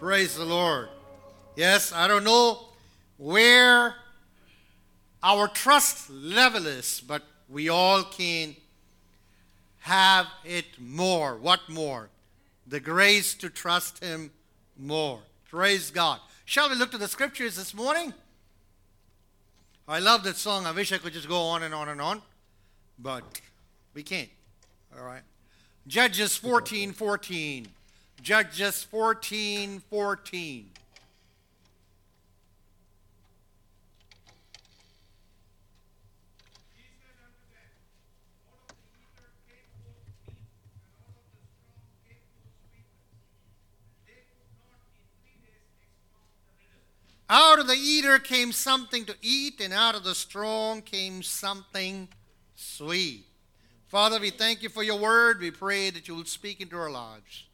Praise the Lord. Yes, I don't know where our trust level is, but we all can have it more. What more? The grace to trust Him more. Praise God. Shall we look to the scriptures this morning? I love that song. I wish I could just go on and on and on, but we can't. All right. Judges 14 14. Judges 14 14. Out of the eater came something to eat, and out of the strong came something sweet. Father, we thank you for your word. We pray that you will speak into our lives.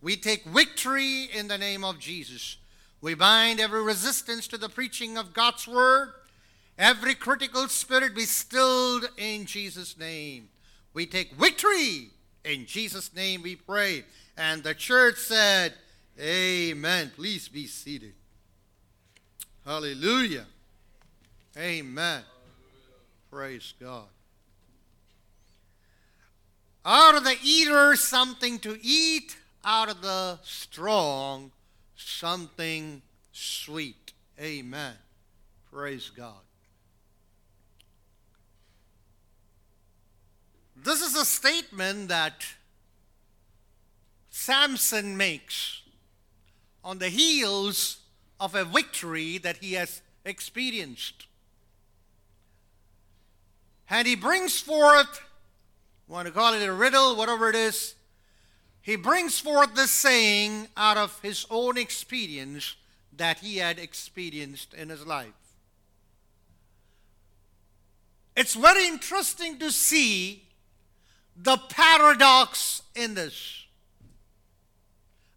We take victory in the name of Jesus. We bind every resistance to the preaching of God's word. Every critical spirit be stilled in Jesus' name. We take victory in Jesus' name, we pray. And the church said, Amen. Please be seated. Hallelujah. Amen. Praise God. Of the eater, something to eat. Out of the strong, something sweet. Amen. Praise God. This is a statement that Samson makes on the heels of a victory that he has experienced. And he brings forth, want to call it a riddle, whatever it is, he brings forth this saying out of his own experience that he had experienced in his life. It's very interesting to see the paradox in this.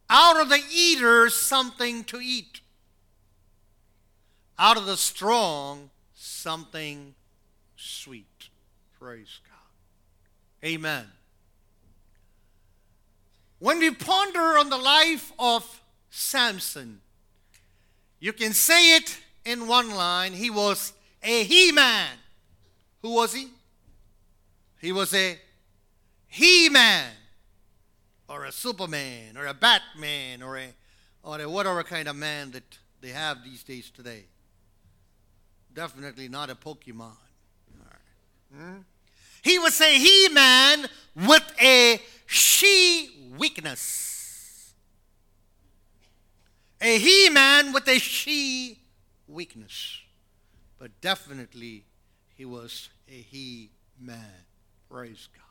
Out of the eater, something to eat out of the strong something sweet. Praise God. Amen. When we ponder on the life of Samson, you can say it in one line. He was a he man. Who was he? He was a he man, or a Superman, or a Batman, or a, or a whatever kind of man that they have these days today. Definitely not a Pokemon. Hmm? He was a he man with a she weakness. A he man with a she weakness. But definitely he was a he man. Praise God.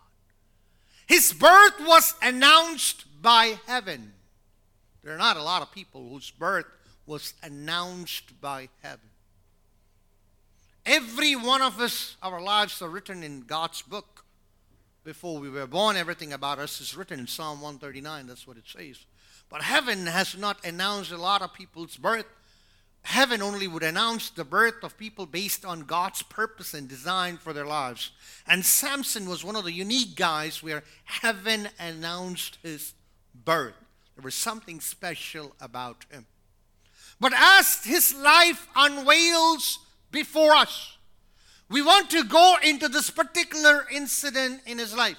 His birth was announced by heaven. There are not a lot of people whose birth was announced by heaven. Every one of us, our lives are written in God's book. Before we were born, everything about us is written in Psalm 139. That's what it says. But heaven has not announced a lot of people's birth. Heaven only would announce the birth of people based on God's purpose and design for their lives. And Samson was one of the unique guys where heaven announced his birth. There was something special about him. But as his life unveils before us. We want to go into this particular incident in his life.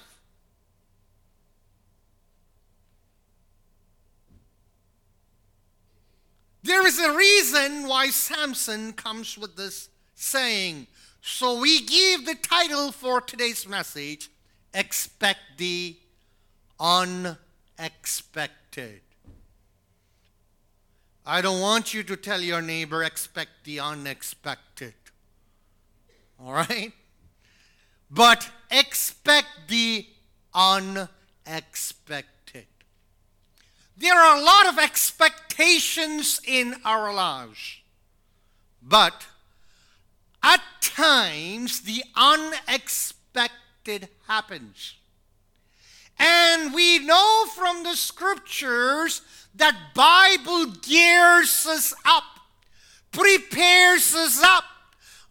There is a reason why Samson comes with this saying. So we give the title for today's message Expect the Unexpected. I don't want you to tell your neighbor, expect the unexpected. All right? But expect the unexpected. There are a lot of expectations in our lives, but at times the unexpected happens. And we know from the scriptures that Bible gears us up, prepares us up,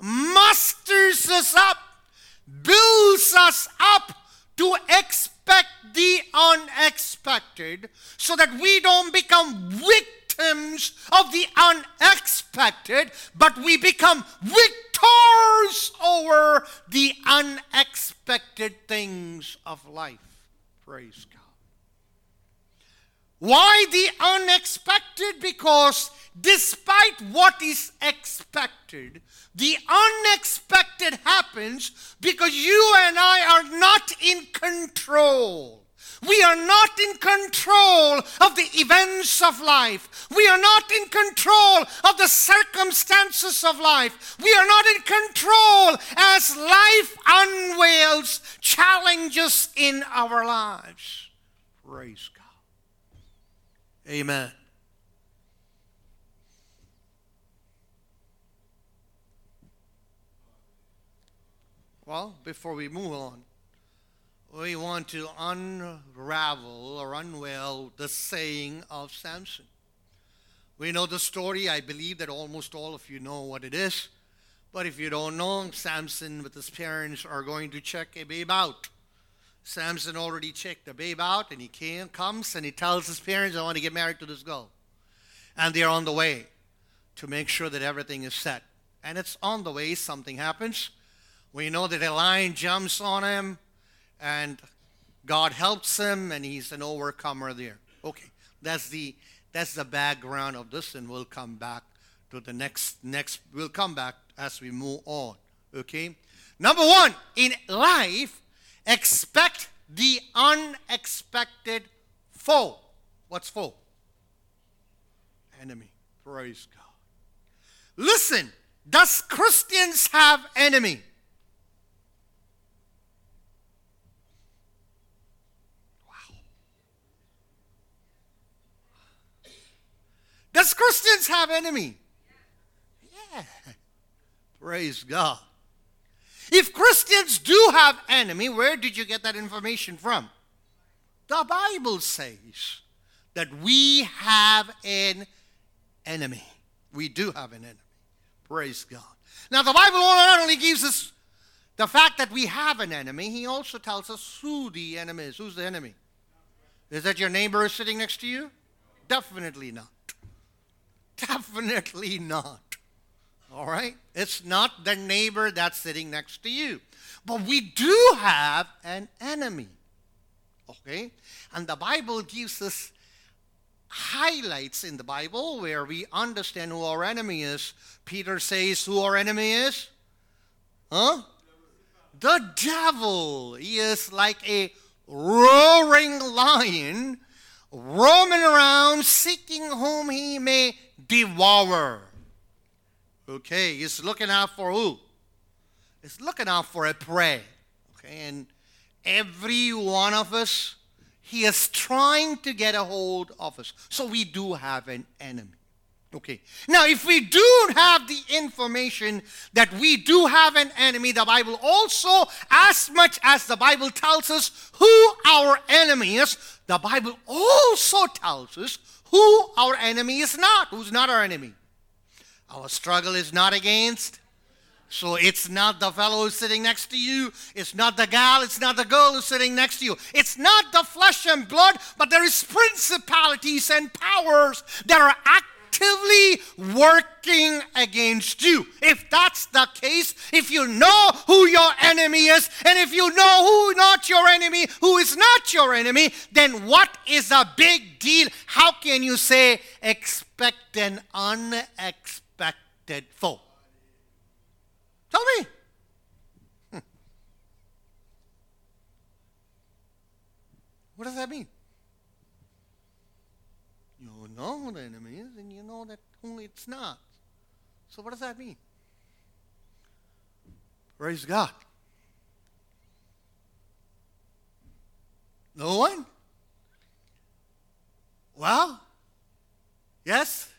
musters us up, builds us up to expect the unexpected so that we don't become victims of the unexpected, but we become victors over the unexpected things of life. Praise God. Why the unexpected? Because despite what is expected, the unexpected happens because you and I are not in control. We are not in control of the events of life. We are not in control of the circumstances of life. We are not in control as life unveils challenges in our lives. Praise God. Amen. Well, before we move on, we want to unravel or unveil the saying of Samson. We know the story. I believe that almost all of you know what it is. But if you don't know, Samson with his parents are going to check a babe out. Samson already checked the babe out, and he came, comes and he tells his parents, I want to get married to this girl. And they're on the way to make sure that everything is set. And it's on the way, something happens. We know that a lion jumps on him and God helps him and he's an overcomer there. Okay, that's the that's the background of this, and we'll come back to the next next we'll come back as we move on. Okay? Number one, in life, expect the unexpected foe. What's foe? Enemy. Praise God. Listen, does Christians have enemy? Wow. Does Christians have enemy? Yeah. Praise God. If Christians do have enemy, where did you get that information from? The Bible says that we have an enemy. We do have an enemy. Praise God. Now, the Bible not only gives us the fact that we have an enemy, he also tells us who the enemy is. Who's the enemy? Is that your neighbor sitting next to you? Definitely not. Definitely not. All right? It's not the neighbor that's sitting next to you. But we do have an enemy. Okay? And the Bible gives us highlights in the Bible where we understand who our enemy is. Peter says who our enemy is? Huh? The devil. He is like a roaring lion roaming around seeking whom he may devour. Okay, he's looking out for who? He's looking out for a prey. Okay, and every one of us, he is trying to get a hold of us. So we do have an enemy. Okay. Now, if we do have the information that we do have an enemy, the Bible also, as much as the Bible tells us who our enemy is, the Bible also tells us who our enemy is not. Who's not our enemy? Our struggle is not against. So it's not the fellow who's sitting next to you. It's not the gal. It's not the girl who's sitting next to you. It's not the flesh and blood, but there is principalities and powers that are actively working against you. If that's the case, if you know who your enemy is, and if you know who not your enemy, who is not your enemy, then what is a big deal? How can you say expect an unexpected foe? Tell me. Hmm. What does that mean? You know who the enemy is, and you know that who it's not. So what does that mean? Praise God. No one? Well, yes?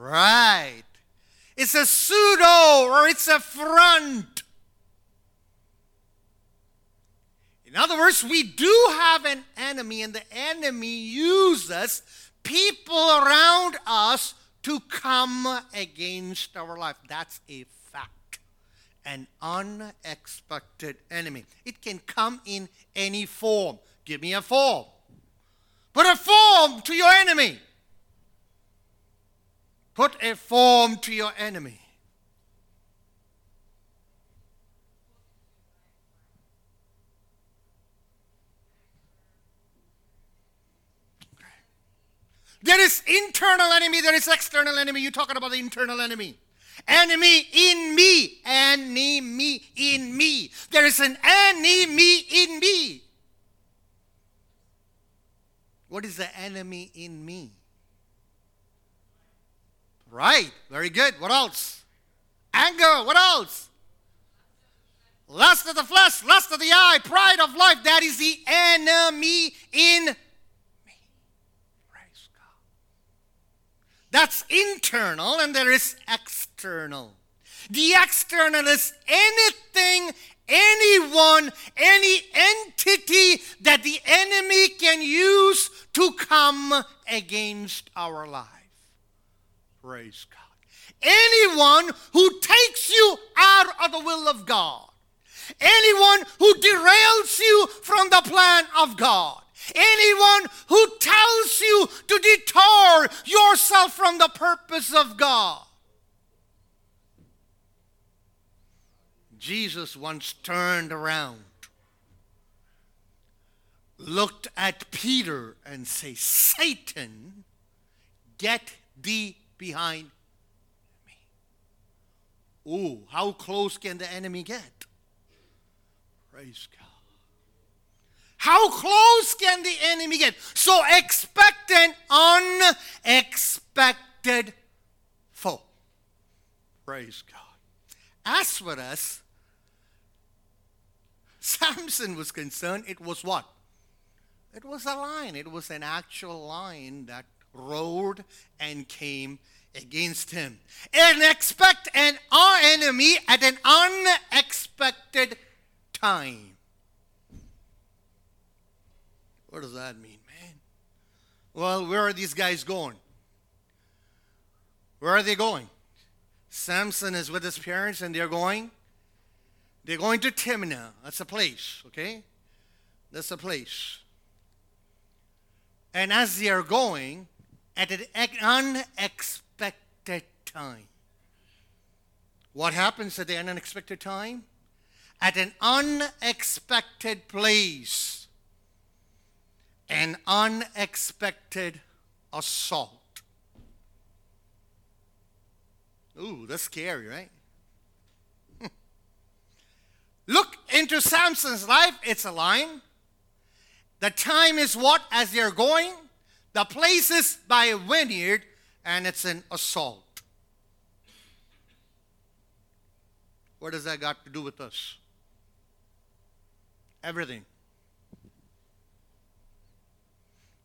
Right. It's a pseudo or it's a front. In other words, we do have an enemy, and the enemy uses people around us to come against our life. That's a fact. an unexpected enemy. It can come in any form. Give me a form. Put a form to your enemy. Put a form to your enemy. There is internal enemy, there is external enemy. You're talking about the internal enemy. Enemy in me, enemy in me. There is an enemy in me. What is the enemy in me? Right, very good. What else? Anger, what else? Lust of the flesh, lust of the eye, pride of life. That is the enemy in me. That's internal, and there is external. The external is anything, anyone, any entity that the enemy can use to come against our life. Praise God. Anyone who takes you out of the will of God, anyone who derails you from the plan of God, Anyone who tells you to detour yourself from the purpose of God. Jesus once turned around, looked at Peter, and said, Satan, get thee behind me. Oh, how close can the enemy get? Praise God. How close can the enemy get? So expect an unexpected foe. Praise God. As for us, Samson was concerned, it was what? It was a lion. It was an actual lion that rode and came against him. And expect an enemy at an unexpected time. What does that mean, man? Well, where are these guys going? Where are they going? Samson is with his parents and they're going. They're going to Timnah. That's a place, okay? That's a place. And as they are going, at an unexpected time, what happens at the unexpected time? At an unexpected place an unexpected assault. Ooh, that's scary, right? Look into Samson's life. It's a line. The time is what? As they're going. The place is by a vineyard, and it's an assault. What does that got to do with us? Everything.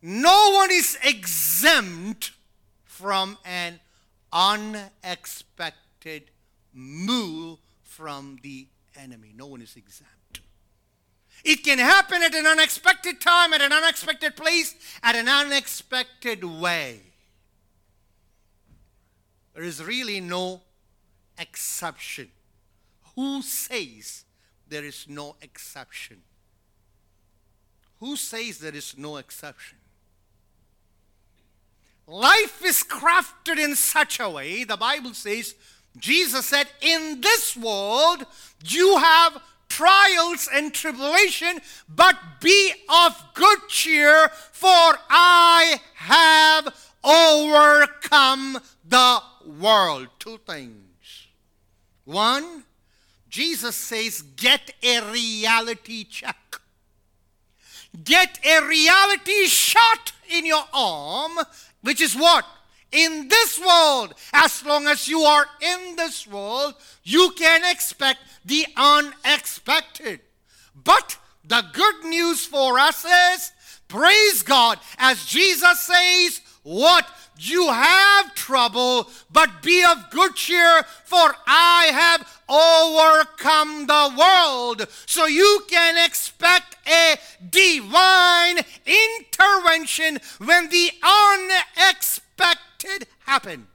No one is exempt from an unexpected move from the enemy. No one is exempt. It can happen at an unexpected time, at an unexpected place, at an unexpected way. There is really no exception. Who says there is no exception? Who says there is no exception? Life is crafted in such a way, the Bible says, Jesus said, In this world you have trials and tribulation, but be of good cheer, for I have overcome the world. Two things. One, Jesus says, Get a reality check. Get a reality shot in your arm which is what? In this world, as long as you are in this world, you can expect the unexpected. But the good news for us is, praise God, as Jesus says, what? You have trouble, but be of good cheer, for I have overcome the world. So you can expect a divine intervention when the unexpected it happen.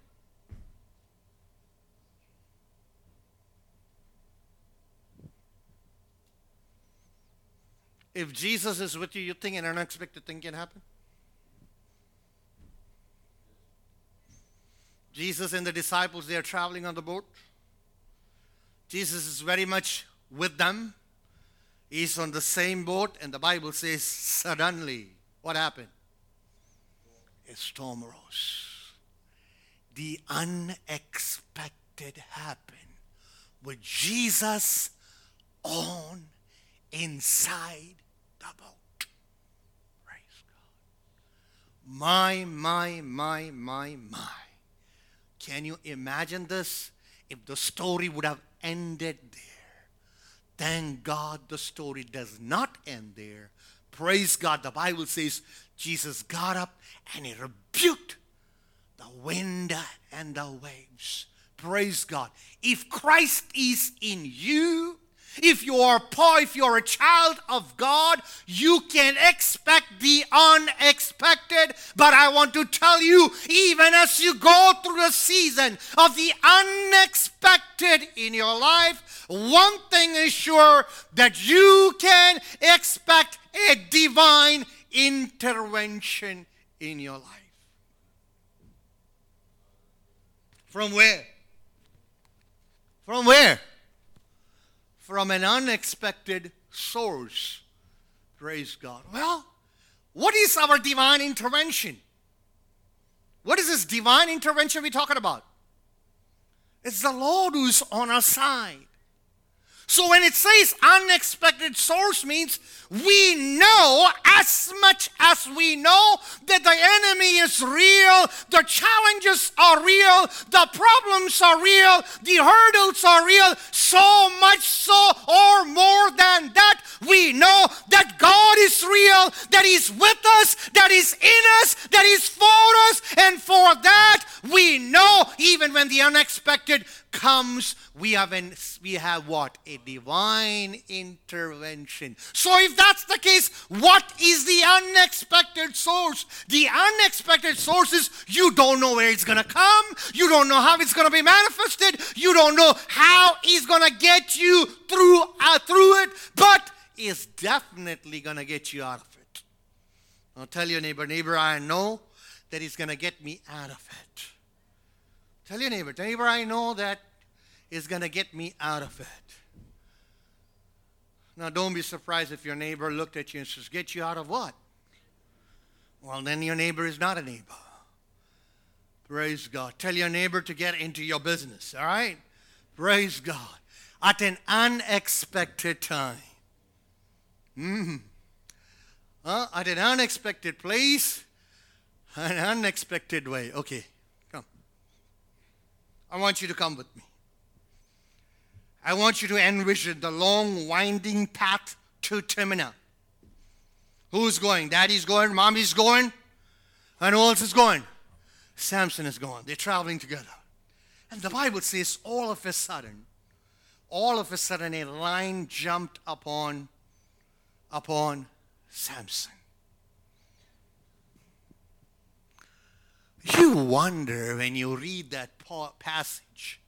If Jesus is with you, you think an unexpected thing can happen? Jesus and the disciples, they are traveling on the boat. Jesus is very much with them. He's on the same boat, and the Bible says, suddenly, what happened? A storm arose. The unexpected happened with Jesus on inside the boat. Praise God. My, my, my, my, my. Can you imagine this? If the story would have ended there. Thank God the story does not end there. Praise God. The Bible says Jesus got up and he rebuked the wind and the waves. Praise God. If Christ is in you, if you are poor, if you're a child of God, you can expect the unexpected. But I want to tell you, even as you go through the season of the unexpected in your life, one thing is sure that you can expect a divine intervention in your life. From where? From where? from an unexpected source. Praise God. Well, what is our divine intervention? What is this divine intervention we're talking about? It's the Lord who's on our side. So when it says unexpected source means we know as much as we know that the enemy is real, the challenges are real, the problems are real, the hurdles are real, so much so or more than that, we know that God is real, that He's with us, that He's in us, that He's for us, and for that we know even when the unexpected comes, we have, an, we have what? A divine intervention. So, if that's the case, what is the unexpected source? The unexpected source is you don't know where it's going to come, you don't know how it's going to be manifested, you don't know how it's going to get you through, uh, through it, but it's definitely going to get you out of it. I'll tell your neighbor, neighbor, I know that he's going to get me out of it. Tell your neighbor, neighbor, I know that is going to get me out of it. Now, don't be surprised if your neighbor looked at you and says, Get you out of what? Well, then your neighbor is not a neighbor. Praise God. Tell your neighbor to get into your business, all right? Praise God. At an unexpected time. Mm-hmm. Uh, at an unexpected place, an unexpected way. Okay. I want you to come with me. I want you to envision the long, winding path to Timnah. Who's going? Daddy's going, mommy's going, and who else is going? Samson is going. They're traveling together. And the Bible says, all of a sudden, all of a sudden, a lion jumped upon, upon Samson. You wonder when you read that passage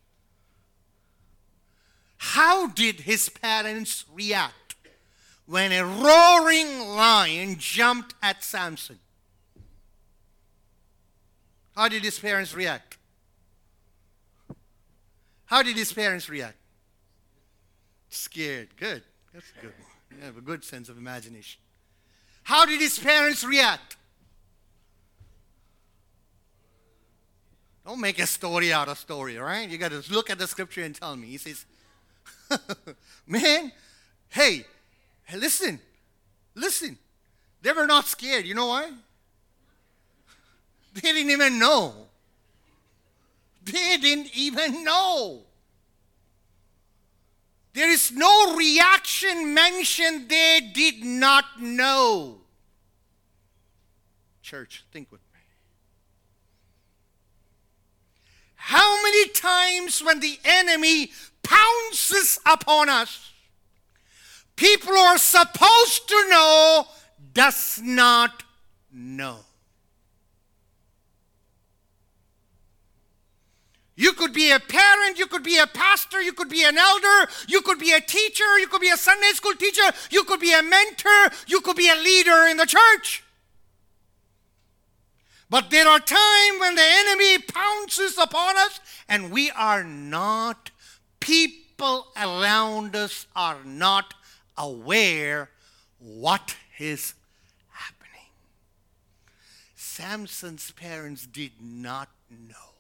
how did his parents react when a roaring lion jumped at Samson? How did his parents react? How did his parents react? Scared. Good. That's a good one. You have a good sense of imagination. How did his parents react? Don't make a story out of story, all right? You got to look at the scripture and tell me. He says, Man, hey, hey, listen, listen. They were not scared. You know why? They didn't even know. They didn't even know. There is no reaction mentioned they did not know. Church, think with How many times when the enemy pounces upon us, people who are supposed to know does not know. You could be a parent, you could be a pastor, you could be an elder, you could be a teacher, you could be a Sunday school teacher, you could be a mentor, you could be a leader in the church. But there are times when the enemy pounces upon us and we are not, people around us are not aware what is happening. Samson's parents did not know.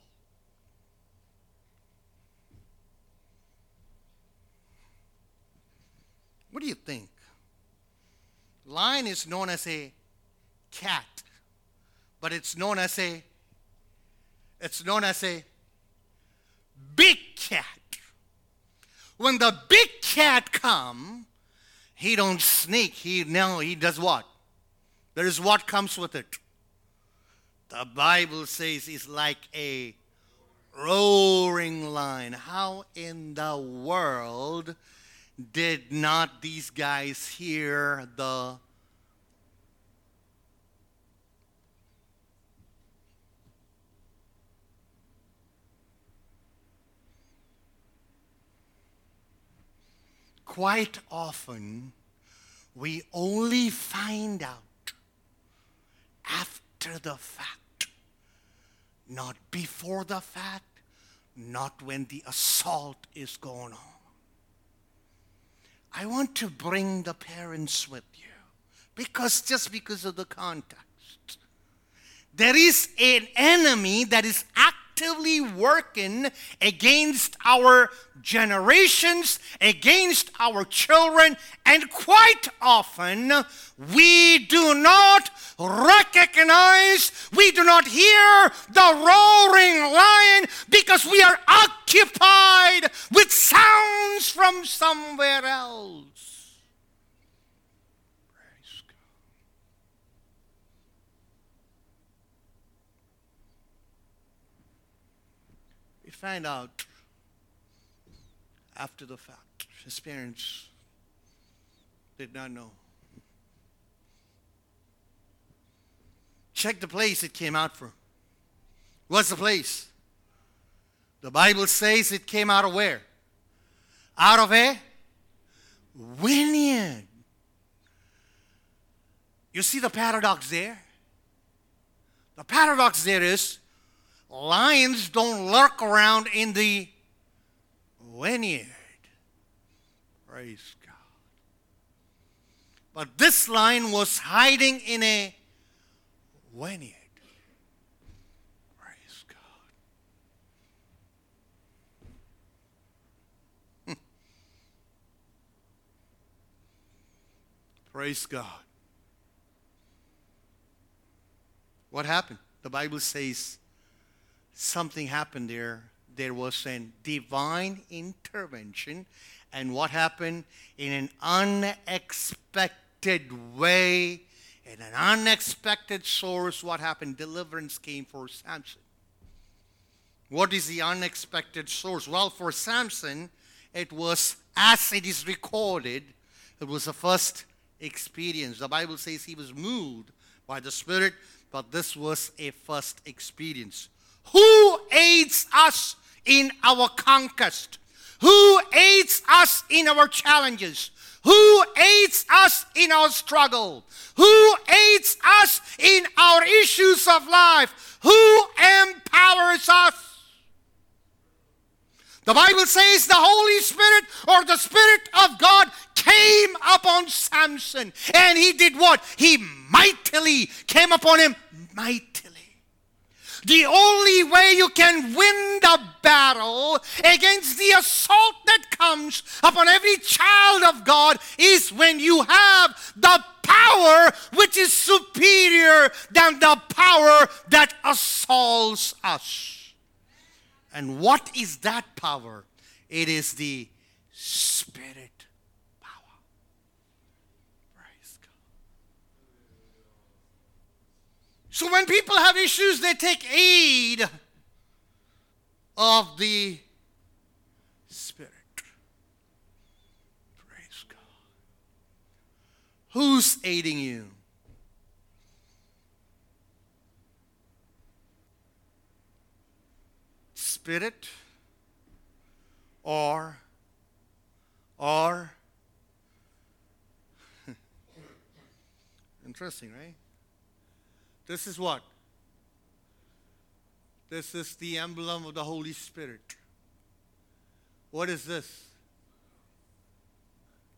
What do you think? Lion is known as a cat, but it's known as a it's known as a big cat. When the big cat come, he don't sneak. He no, he does what? There is what comes with it. The Bible says he's like a roaring lion. How in the world did not these guys hear the quite often we only find out after the fact, not before the fact, not when the assault is going on. I want to bring the parents with you because just because of the context. There is an enemy that is actively working against our generations, against our children, and quite often we do not recognize, we do not hear the roaring lion because we are occupied with sounds from somewhere else. Praise God. We find out after the fact. His parents did not know. Check the place it came out from. What's the place? The Bible says it came out of where? Out of a vineyard. You see the paradox there? The paradox there is lions don't lurk around in the vineyard. Praise God. But this lion was hiding in a vineyard. Praise God. Hmm. Praise God. What happened? The Bible says something happened there. There was a divine intervention. And what happened? In an unexpected way, in an unexpected source, what happened? Deliverance came for Samson. What is the unexpected source? Well, for Samson, it was, as it is recorded, it was the first experience. The Bible says he was moved by the Spirit, but this was a first experience. Who aids us in our conquest? Who aids us in our challenges? Who aids us in our struggle? Who aids us in our issues of life? Who empowers us? The Bible says the Holy Spirit or the Spirit of God came upon Samson. And he did what? He mightily came upon him mightily. The only way you can win the battle against the assault that comes upon every child of God is when you have the power which is superior than the power that assaults us. And what is that power? It is the Spirit power. Praise God. So when people have issues, they take aid of the Spirit. Praise God. Who's aiding you? spirit or or interesting right this is what? This is the emblem of the holy spirit. What is this?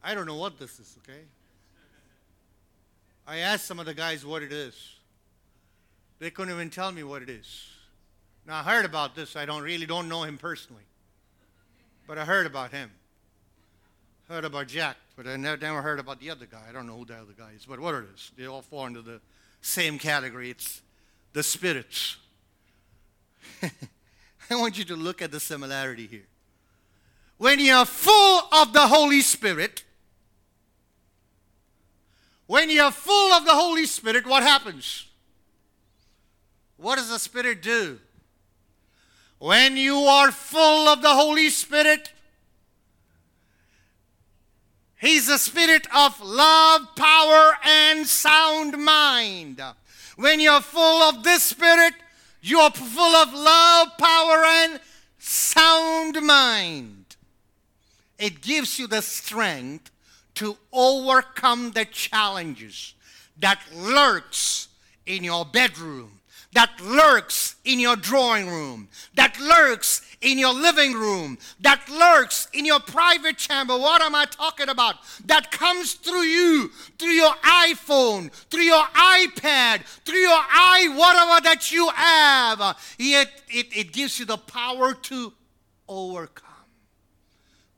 I don't know what this is okay? I asked some of the guys what it is. They couldn't even tell me what it is. Now i heard about this. I don't really don't know him personally but i heard about him. Heard about Jack, but I never, heard about the other guy. I don't know who the other guy is, but what it is. They all fall into the same category. It's the spirits. I want you to look at the similarity here. When you're full of the Holy Spirit, when you're full of the Holy Spirit, what happens? What does the Spirit do? When you are full of the Holy Spirit, He's a spirit of love, power, and sound mind. When you're full of this spirit, you're full of love, power, and sound mind. It gives you the strength to overcome the challenges that lurks in your bedroom, that lurks in your drawing room, that lurks in your living room, that lurks in your private chamber. What am I talking about? That comes through you, through your iPhone, through your iPad, through your i whatever that you have. Yet it, it gives you the power to overcome.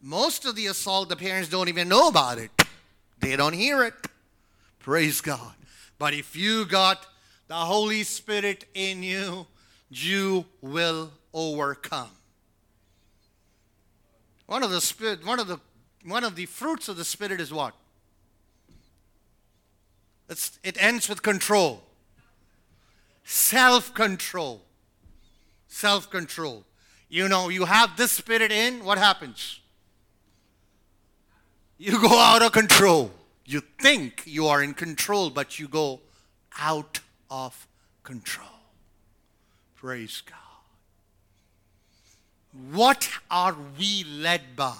Most of the assault, the parents don't even know about it. They don't hear it. Praise God. But if you got the Holy Spirit in you, you will overcome. One of the spirit, one of the one of the fruits of the spirit is what? It's, it ends with control. Self-control. Self-control. You know, you have this spirit in, what happens? You go out of control. You think you are in control, but you go out of control. Praise God. What are we led by?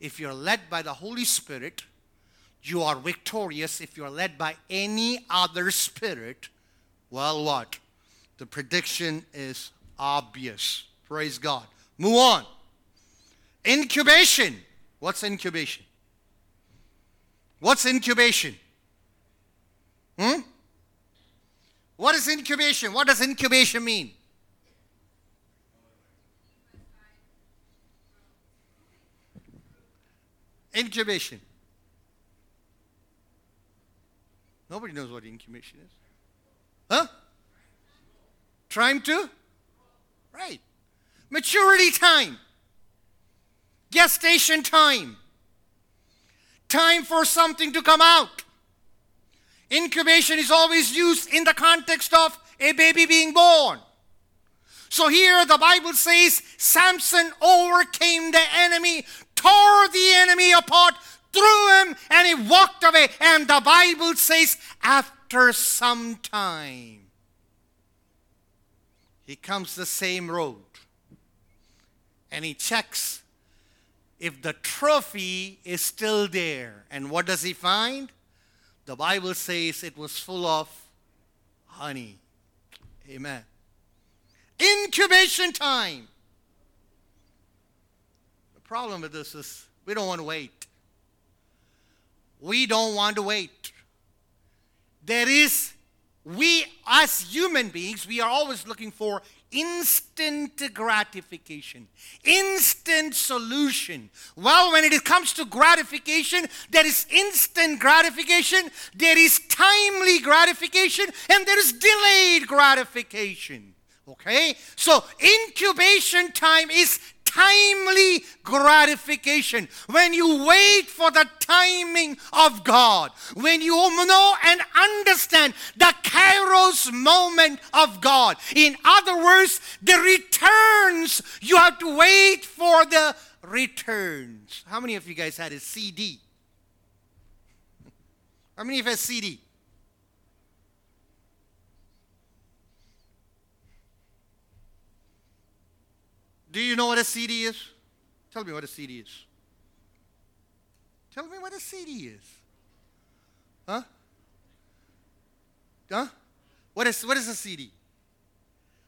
If you're led by the Holy Spirit, you are victorious. If you're led by any other spirit, well, what? The prediction is obvious. Praise God. Move on. Incubation. What's incubation? What's incubation? Hmm? What is incubation? What does incubation mean? Incubation. Nobody knows what incubation is. Huh? Trying to? Right. Maturity time. Gestation time. Time for something to come out. Incubation is always used in the context of a baby being born. So here the Bible says Samson overcame the enemy tore the enemy apart, threw him, and he walked away. And the Bible says, after some time, he comes the same road and he checks if the trophy is still there. And what does he find? The Bible says it was full of honey. Amen. Incubation time The problem with this is we don't want to wait. We don't want to wait. There is, we as human beings, we are always looking for instant gratification, instant solution. Well, when it comes to gratification, there is instant gratification, there is timely gratification, and there is delayed gratification. Okay? So, incubation time is timely gratification, when you wait for the timing of God, when you know and understand the kairos moment of God. In other words, the returns, you have to wait for the returns. How many of you guys had a CD? How many of you had a CD? Do you know what a CD is? Tell me what a CD is. Tell me what a CD is. Huh? Huh? What is, what is a CD?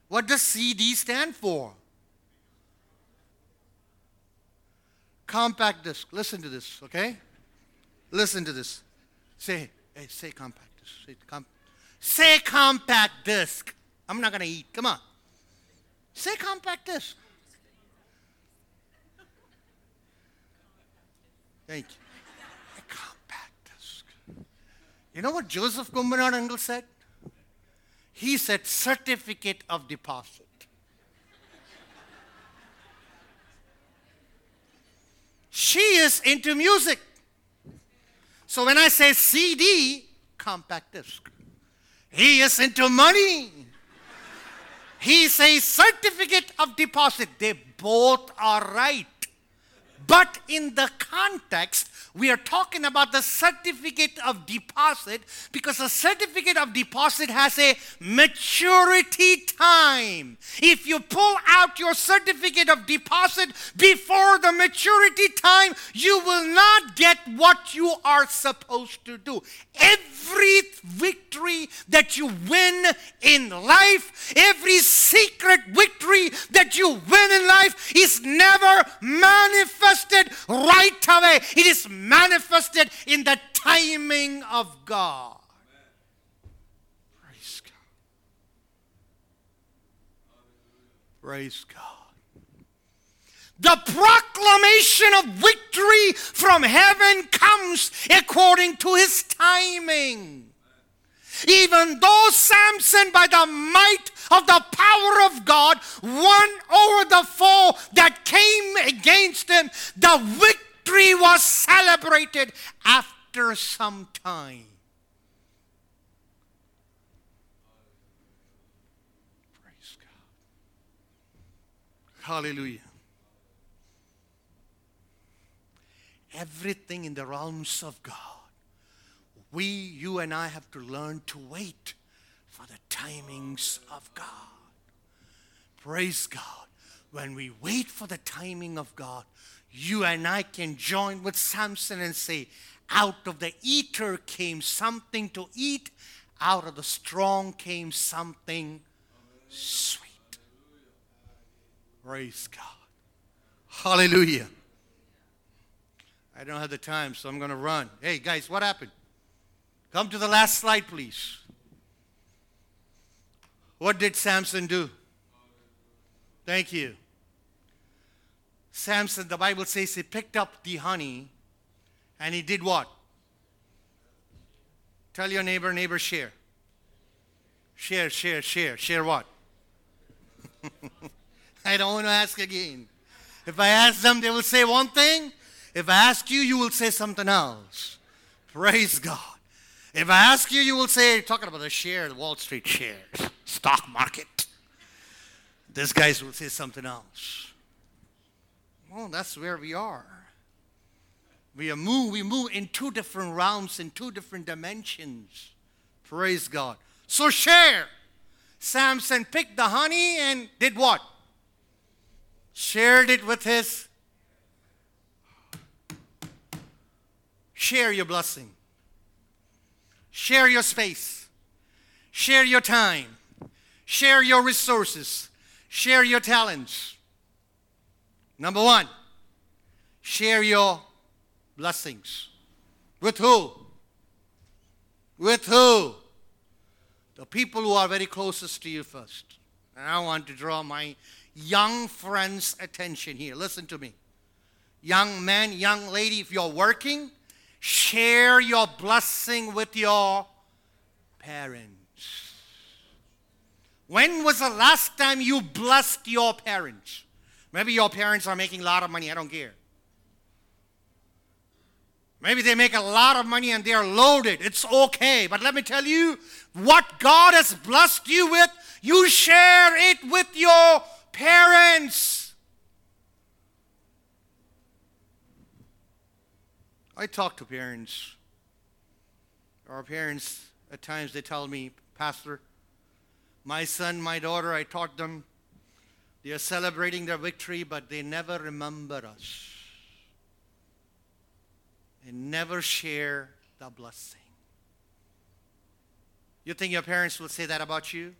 What does CD stand for? Compact disc. Listen to this, okay? Listen to this. Say, hey, say compact disc. Say, com- say compact disc. I'm not going to eat. Come on. Say compact disc. Thank you. A compact disc. You know what Joseph Kumbanar Uncle said? He said certificate of deposit. She is into music. So when I say CD, compact disc. He is into money. He says certificate of deposit. They both are right. But in the context, we are talking about the certificate of deposit because a certificate of deposit has a maturity time. If you pull out your certificate of deposit before the maturity time, you will not get what you are supposed to do. Every victory that you win in life, every secret victory that you win in life is never manifested right away. It is manifested in the timing of God. Praise God. Praise God. The proclamation of victory from heaven comes according to his timing. Even though Samson, by the might of the power of God, won over the foe that came against him, the victory was celebrated after some time. Praise God. Hallelujah. Everything in the realms of God, we, you, and I have to learn to wait for the timings of God. Praise God. When we wait for the timing of God, you and I can join with Samson and say, out of the eater came something to eat, out of the strong came something sweet. Praise God. Hallelujah. I don't have the time, so I'm going to run. Hey, guys, what happened? Come to the last slide, please. What did Samson do? Thank you. Samson, the Bible says he picked up the honey and he did what? Tell your neighbor, neighbor, share. Share, share, share. Share what? I don't want to ask again. If I ask them, they will say one thing. If I ask you, you will say something else. Praise God. If I ask you, you will say, talking about the share, the Wall Street shares, stock market. This guys will say something else. Well, that's where we are. We move, we move in two different realms, in two different dimensions. Praise God. So share. Samson picked the honey and did what? Shared it with his. Share your blessing. Share your space. Share your time. Share your resources. Share your talents. Number one, share your blessings. With who? With who? The people who are very closest to you first. And I want to draw my young friends' attention here. Listen to me. Young man, young lady, if you're working, share your blessing with your parents. When was the last time you blessed your parents? Maybe your parents are making a lot of money. I don't care. Maybe they make a lot of money and they are loaded. It's okay. But let me tell you, what God has blessed you with, you share it with your parents. I talk to parents. Our parents, at times, they tell me, Pastor, my son, my daughter, I taught them They are celebrating their victory, but they never remember us. And never share the blessing. You think your parents will say that about you?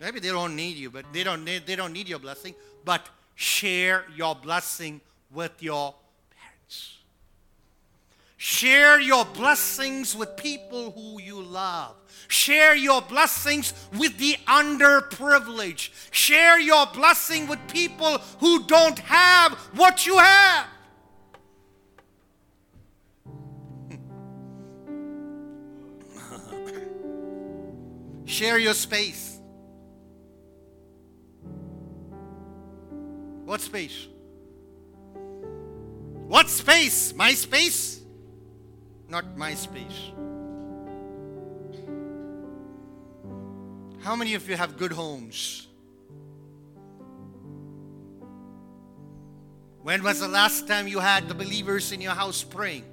Maybe they don't need you, but they don't need, they don't need your blessing. But share your blessing with your parents. Share your blessings with people who you love. Share your blessings with the underprivileged. Share your blessing with people who don't have what you have. Share your space. What space? What space? My space? Not my space. How many of you have good homes? When was the last time you had the believers in your house praying?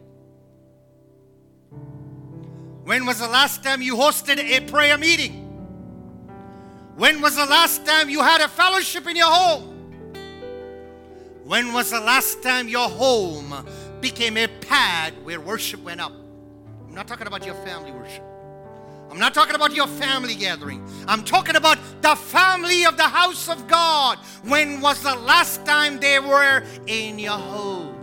When was the last time you hosted a prayer meeting? When was the last time you had a fellowship in your home? When was the last time your home became a pad where worship went up? I'm not talking about your family worship. I'm not talking about your family gathering. I'm talking about the family of the house of God. When was the last time they were in your home?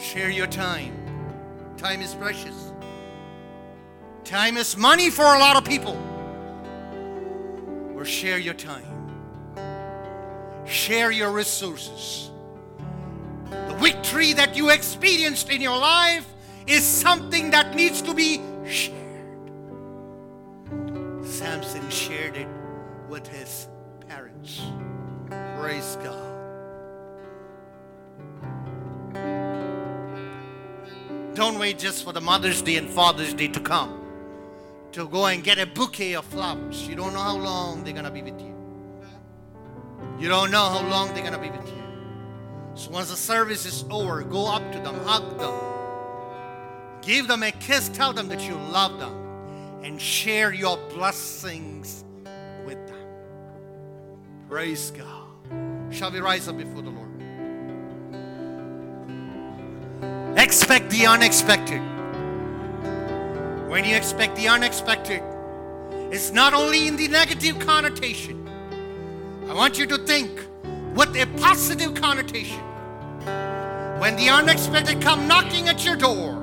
Share your time. Time is precious. Time is money for a lot of people. Or share your time. Share your resources. The victory that you experienced in your life is something that needs to be shared. Samson shared it with his parents. Praise God. Don't wait just for the Mother's Day and Father's Day to come to go and get a bouquet of flowers. You don't know how long they're going to be with you. You don't know how long they're going to be with you. So once the service is over, go up to them, hug them, give them a kiss, tell them that you love them, and share your blessings with them. Praise God. Shall we rise up before the Lord? Expect the unexpected. When you expect the unexpected, it's not only in the negative connotation. I want you to think with a positive connotation. When the unexpected come knocking at your door,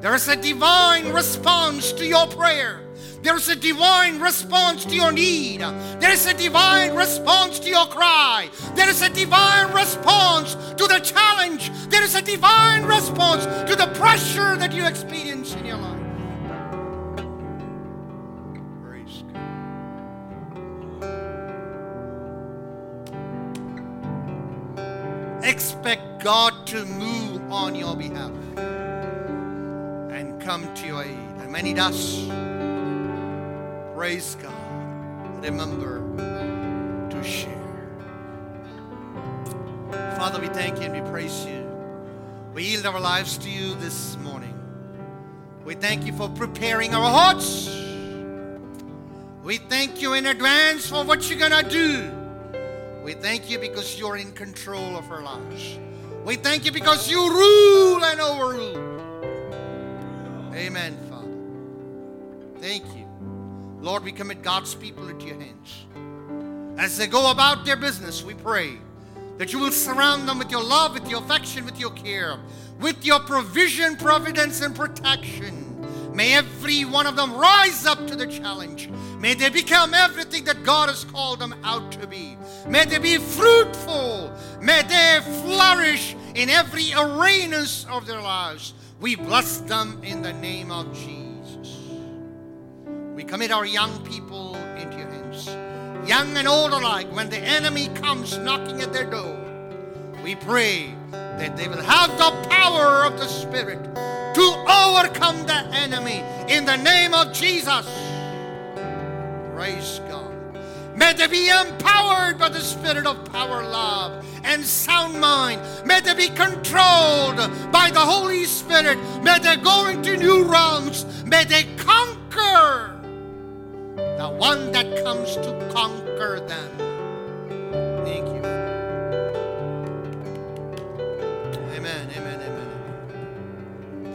there is a divine response to your prayer. There is a divine response to your need. There is a divine response to your cry. There is a divine response to the challenge. There is a divine response to the pressure that you experience in your life. Expect God to move on your behalf and come to your aid. And when He does, praise God. Remember to share. Father, we thank you and we praise you. We yield our lives to you this morning. We thank you for preparing our hearts. We thank you in advance for what you're going to do. We thank you because you're in control of our lives. We thank you because you rule and overrule. Amen, Father. Thank you. Lord, we commit God's people into your hands. As they go about their business, we pray that you will surround them with your love, with your affection, with your care, with your provision, providence, and protection. May every one of them rise up to the challenge. May they become everything that God has called them out to be. May they be fruitful. May they flourish in every arenas of their lives. We bless them in the name of Jesus. We commit our young people into your hands. Young and old alike, when the enemy comes knocking at their door, we pray that they will have the power of the Spirit to overcome the enemy in the name of Jesus. Praise God. May they be empowered by the Spirit of power, love, and sound mind. May they be controlled by the Holy Spirit. May they go into new realms. May they conquer the one that comes to conquer them. Thank you. Amen, amen.